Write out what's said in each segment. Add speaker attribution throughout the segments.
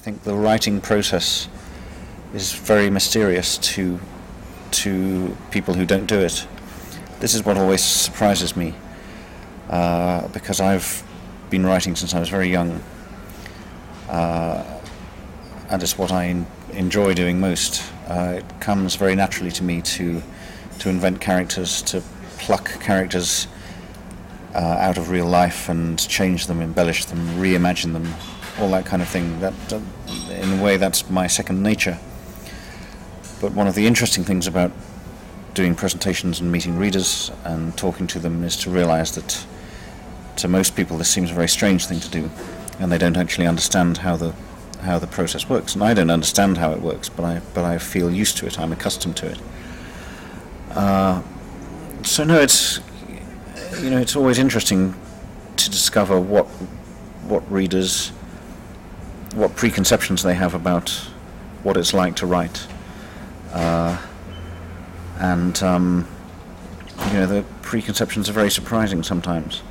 Speaker 1: think the writing process is very mysterious to to people who don't do it. This is what always surprises me, uh, because I've been writing since I was very young, uh, and it's what I enjoy doing most. Uh, it comes very naturally to me to to invent characters, to pluck characters uh, out of real life and change them, embellish them, reimagine them, all that kind of thing. That, uh, in a way, that's my second nature. But one of the interesting things about doing presentations and meeting readers and talking to them is to realize that to most people this seems a very strange thing to do, and they don't actually understand how the how the process works. And I don't understand how it works, but I but I feel used to it. I'm accustomed to it. Uh, so no, it's you know it's always interesting to discover what what readers what preconceptions they have about what it's like to write, uh, and um, you know the preconceptions are very surprising sometimes.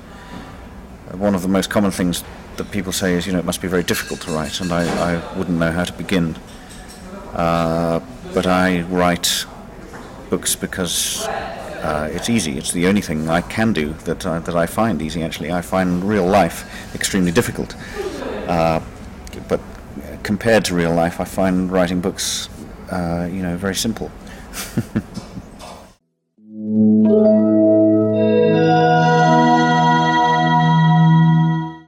Speaker 1: Uh, one of the most common things that people say is, you know, it must be very difficult to write, and I, I wouldn't know how to begin. Uh, but I write books because uh, it's easy. It's the only thing I can do that uh, that I find easy. Actually, I find real life extremely difficult. Uh, but compared to real life, I find writing books, uh, you know, very simple.